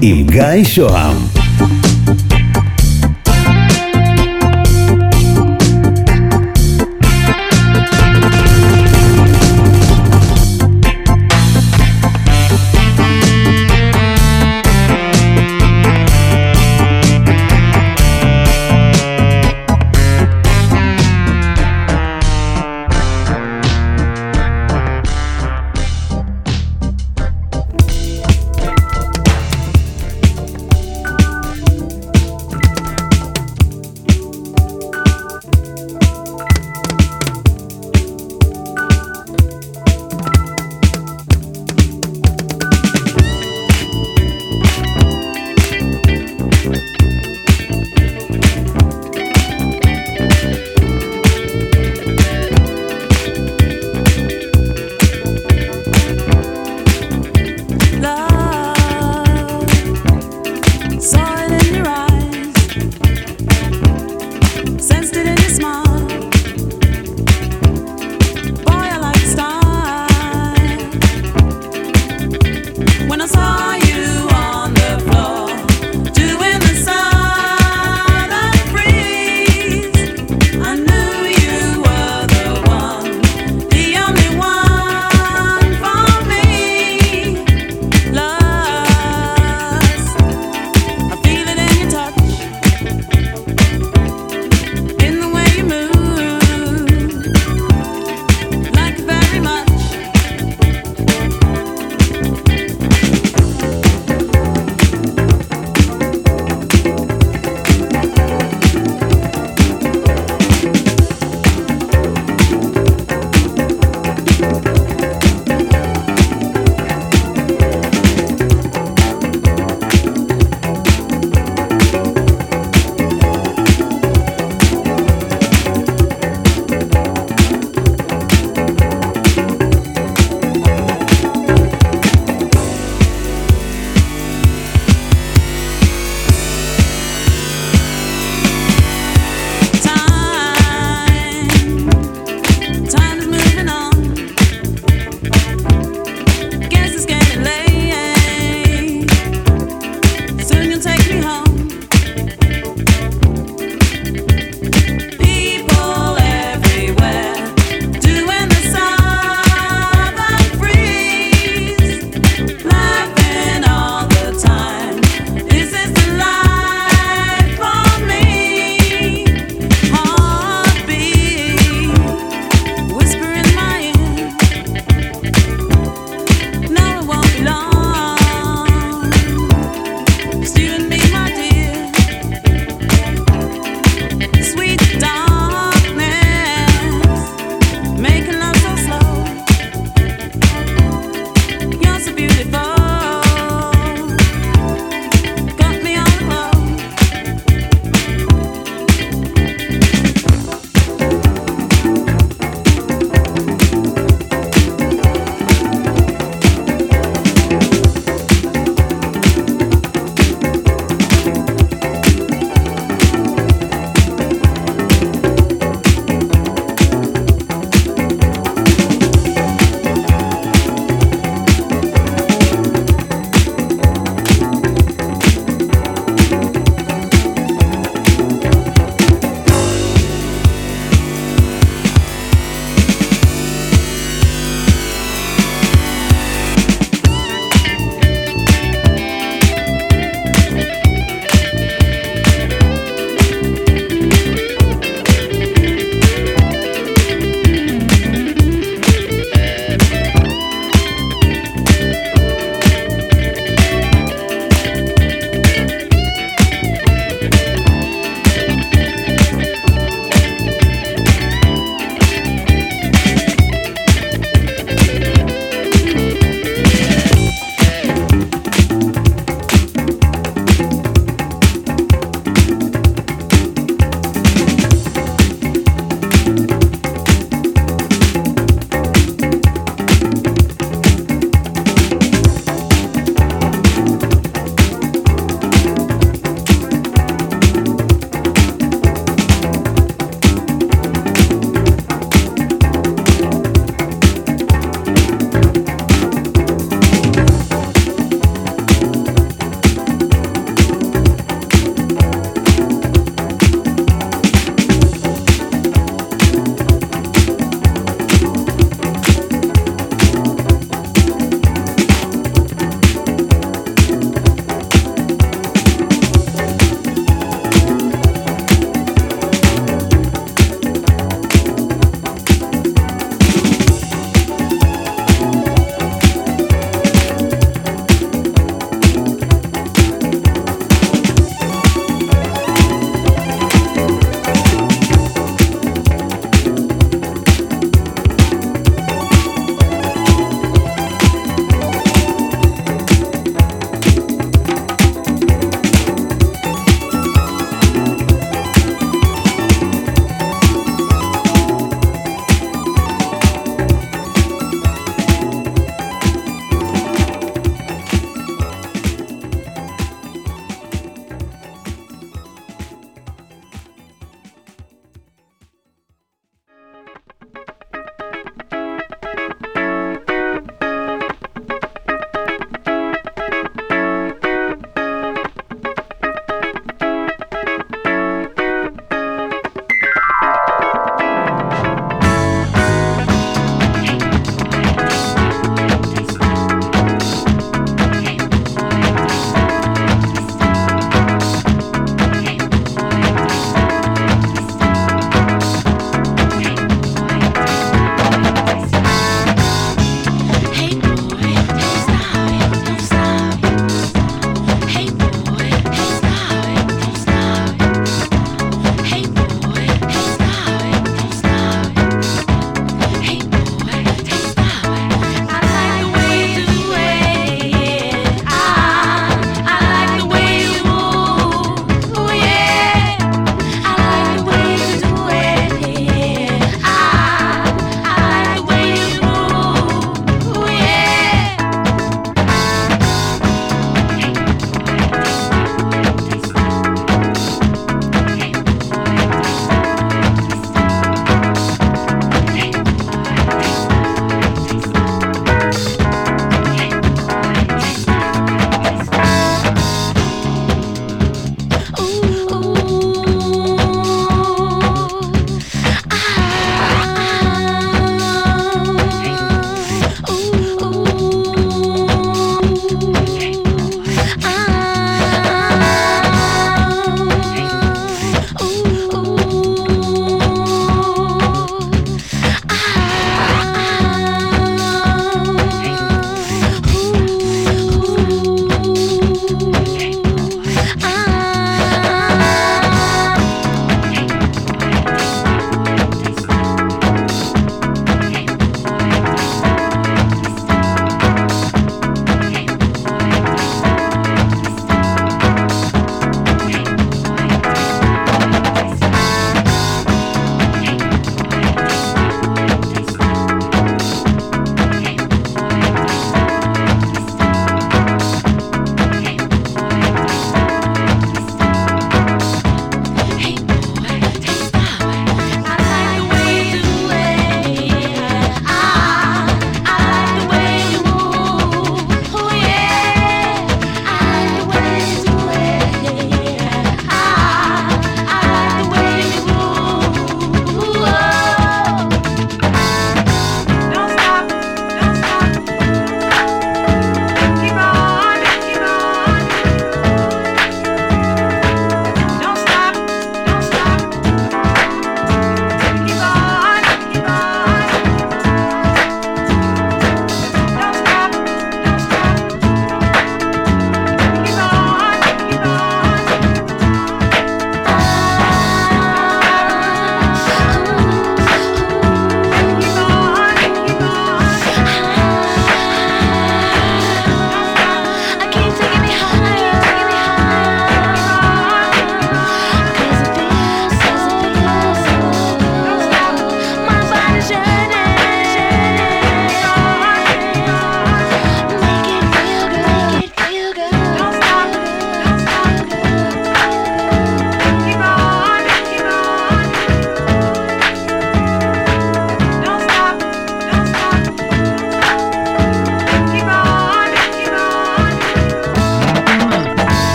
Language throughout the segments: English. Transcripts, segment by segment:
עם גיא שוהם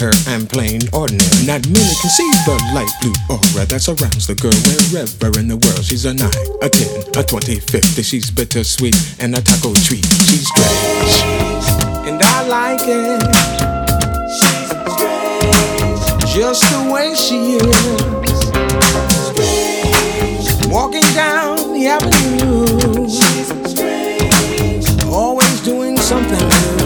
her, I'm plain ordinary. Not many can see the light blue aura that surrounds the girl wherever in the world. She's a 9, a 10, a 20, 50. She's bittersweet and a taco treat. She's strange, and I like it. She's strange, just the way she is. Strange. Walking down the avenue. She's strange. Always doing something new.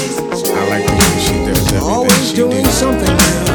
Like the way she does everything Always she doing did. something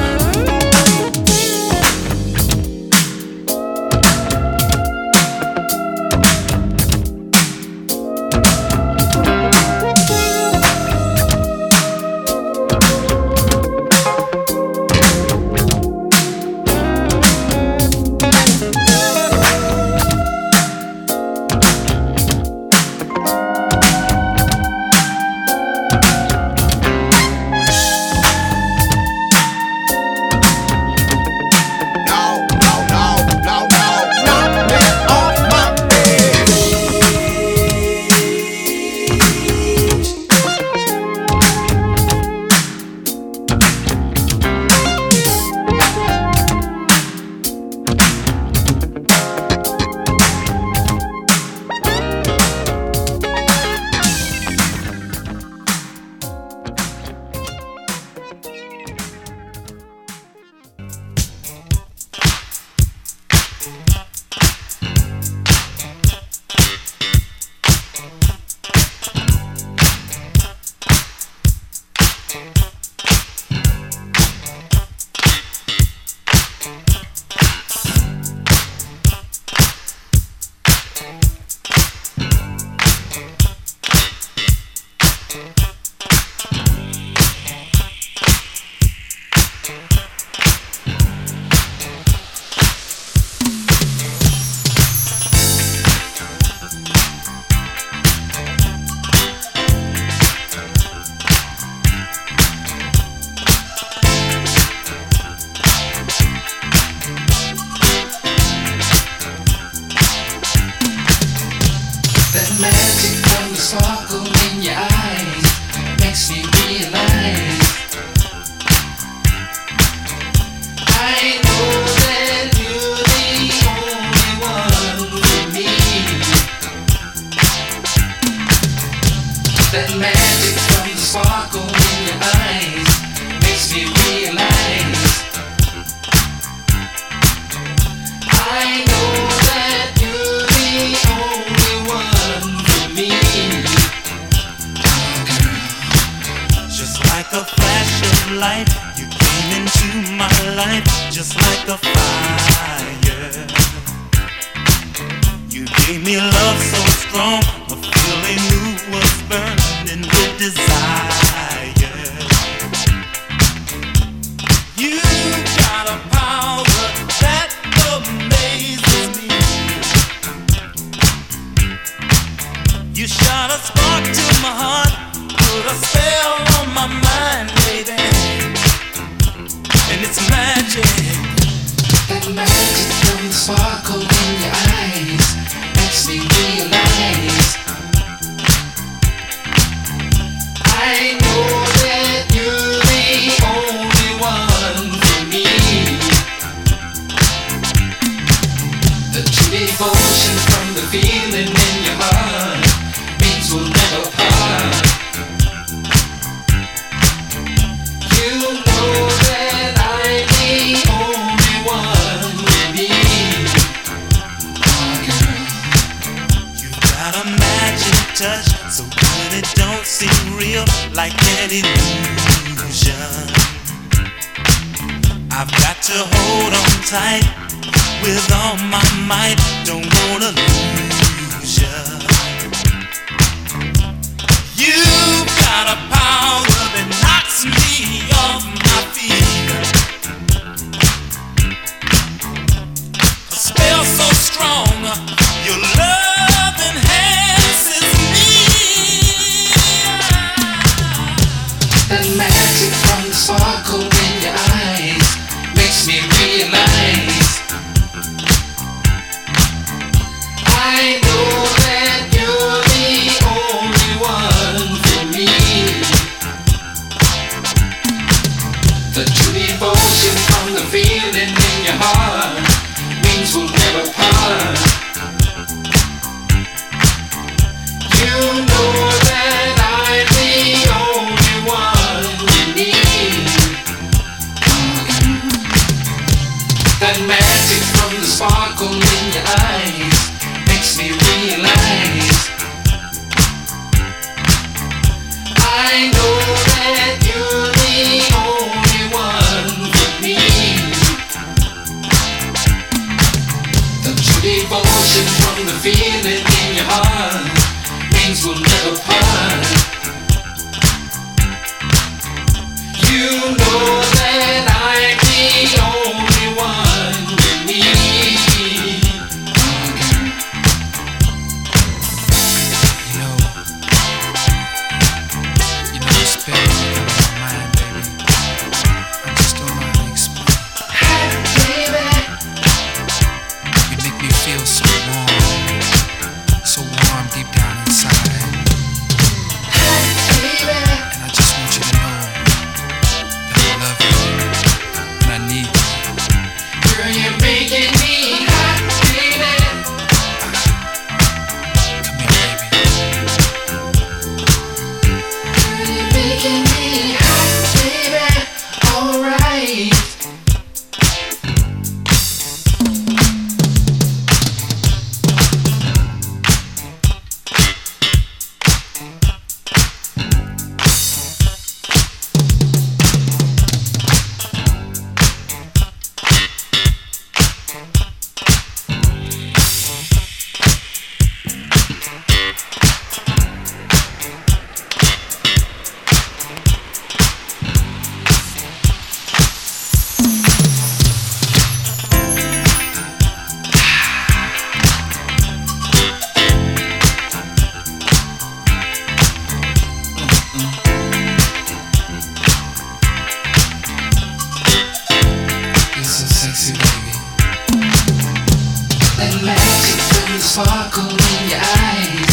That magic from the sparkle in your eyes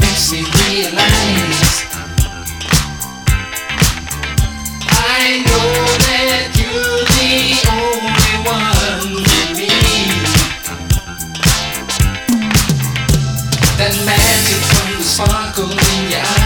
makes me realize I know that you're the only one for me. The magic from the sparkle in your eyes.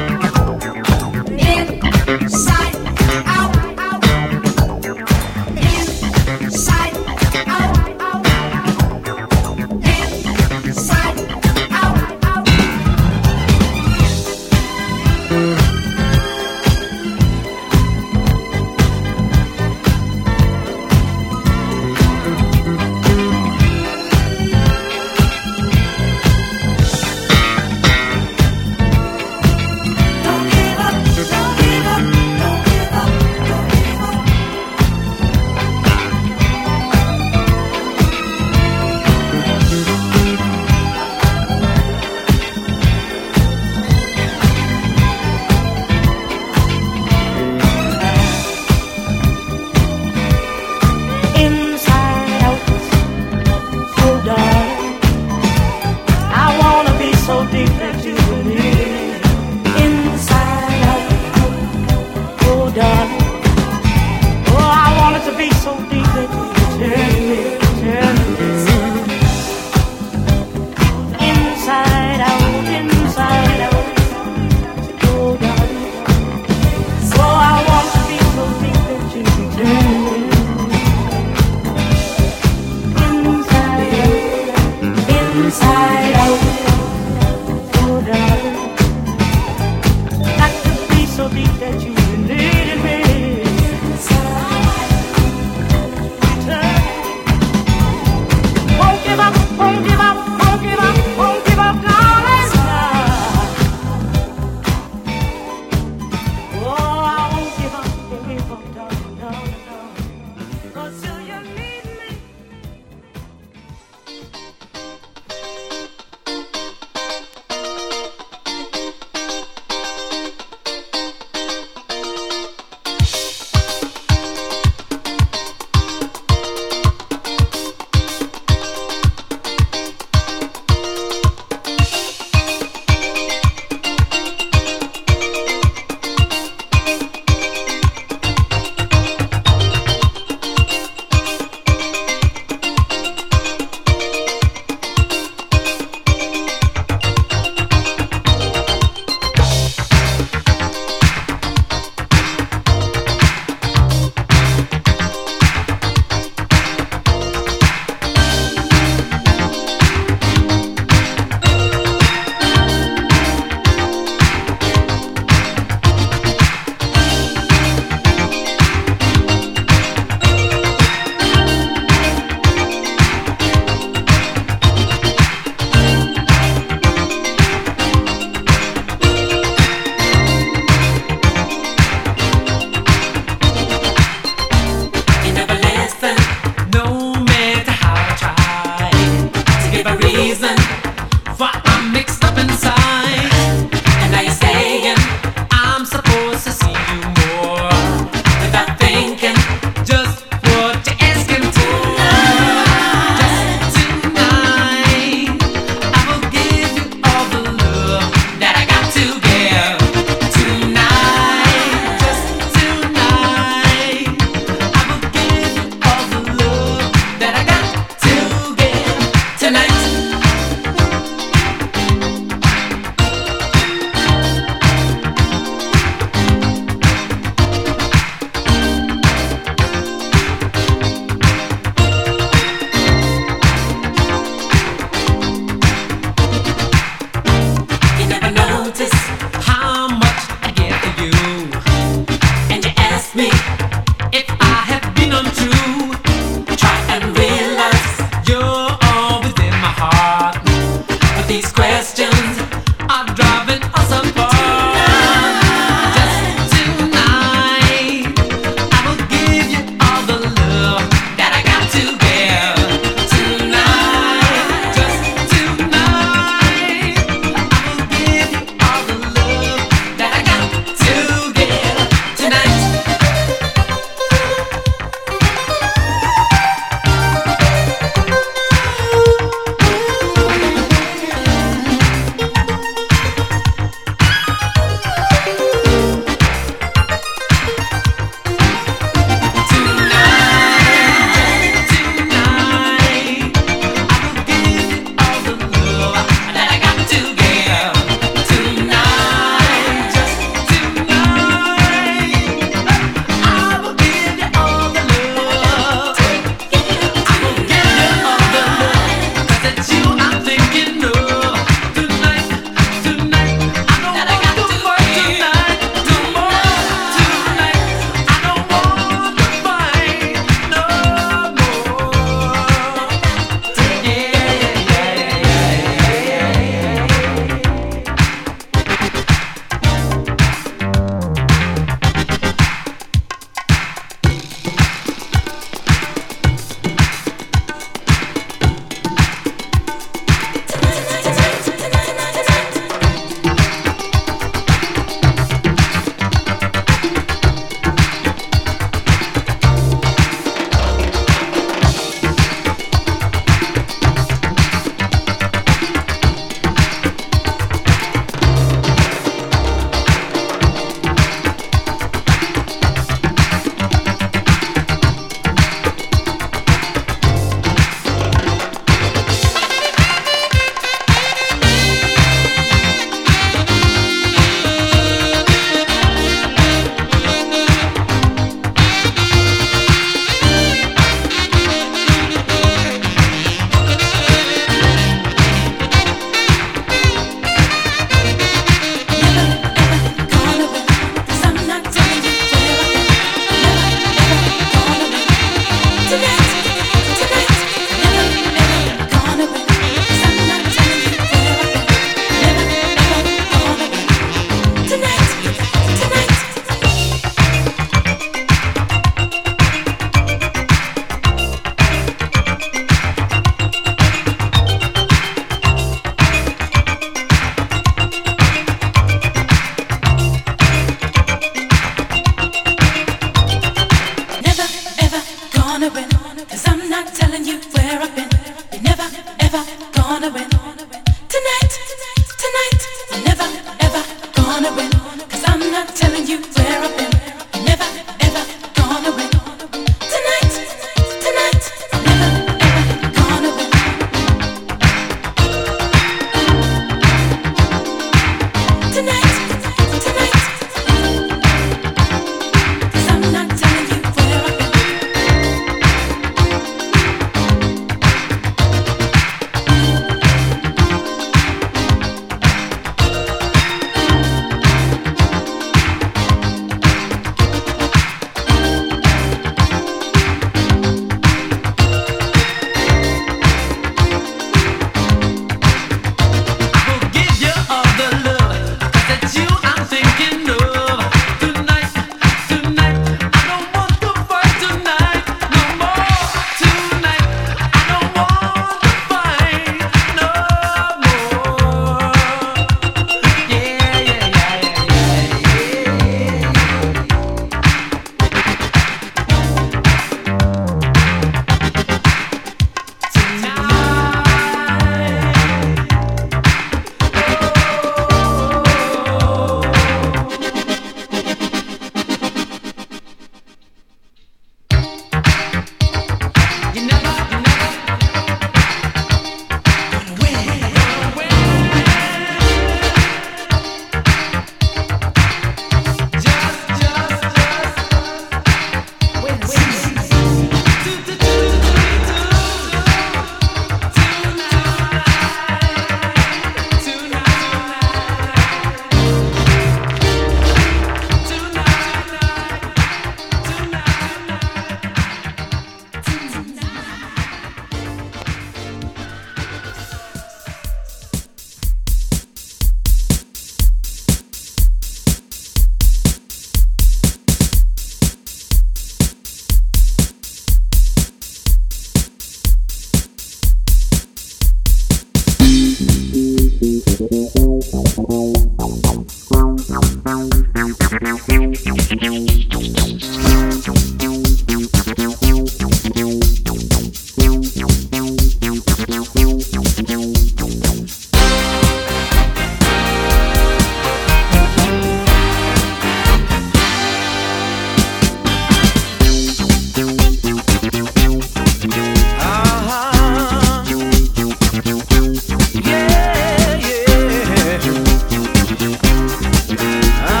Ah.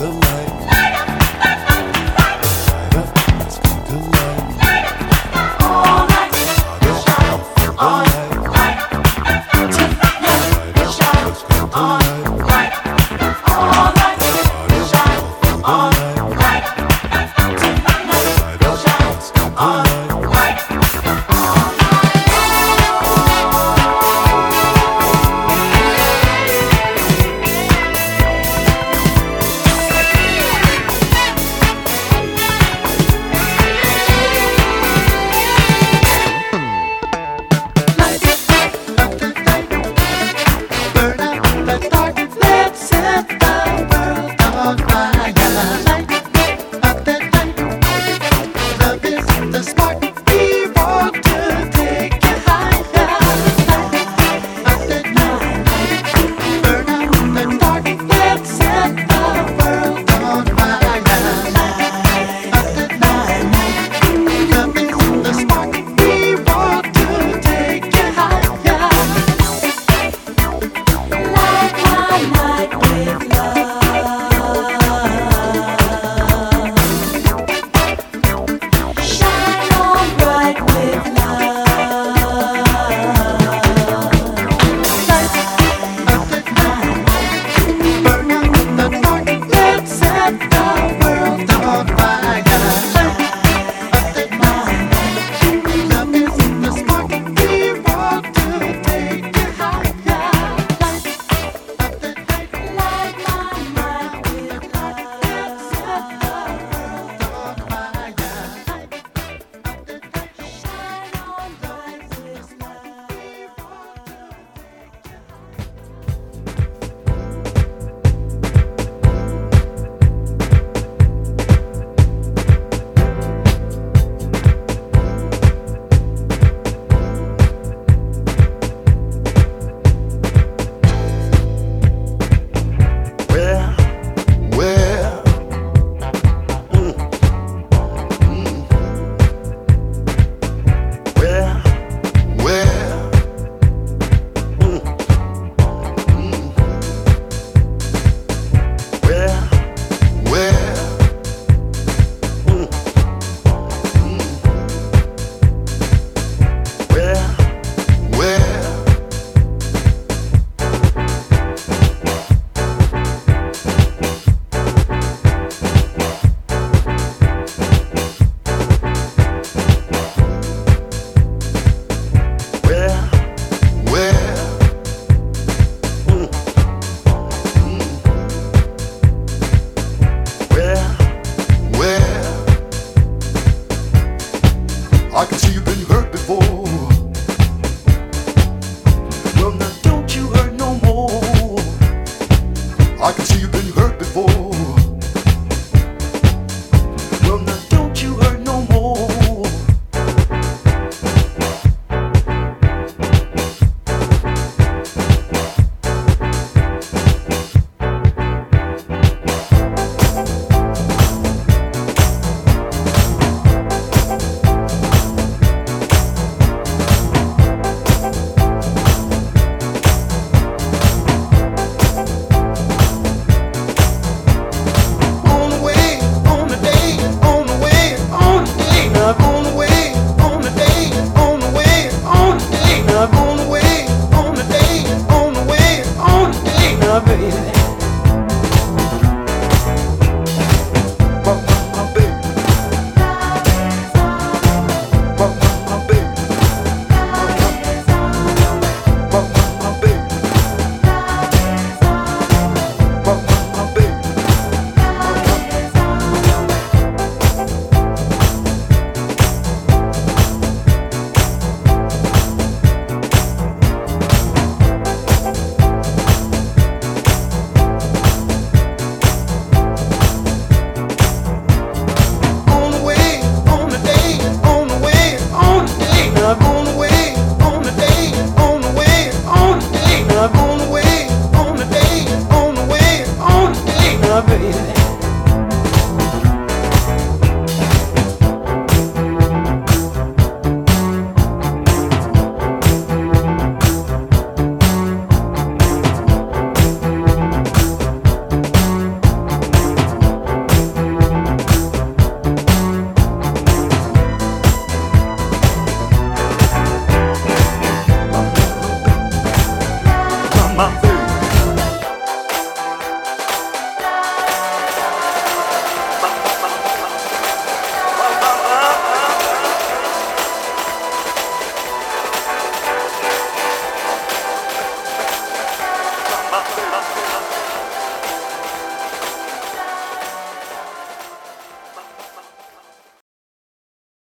the night.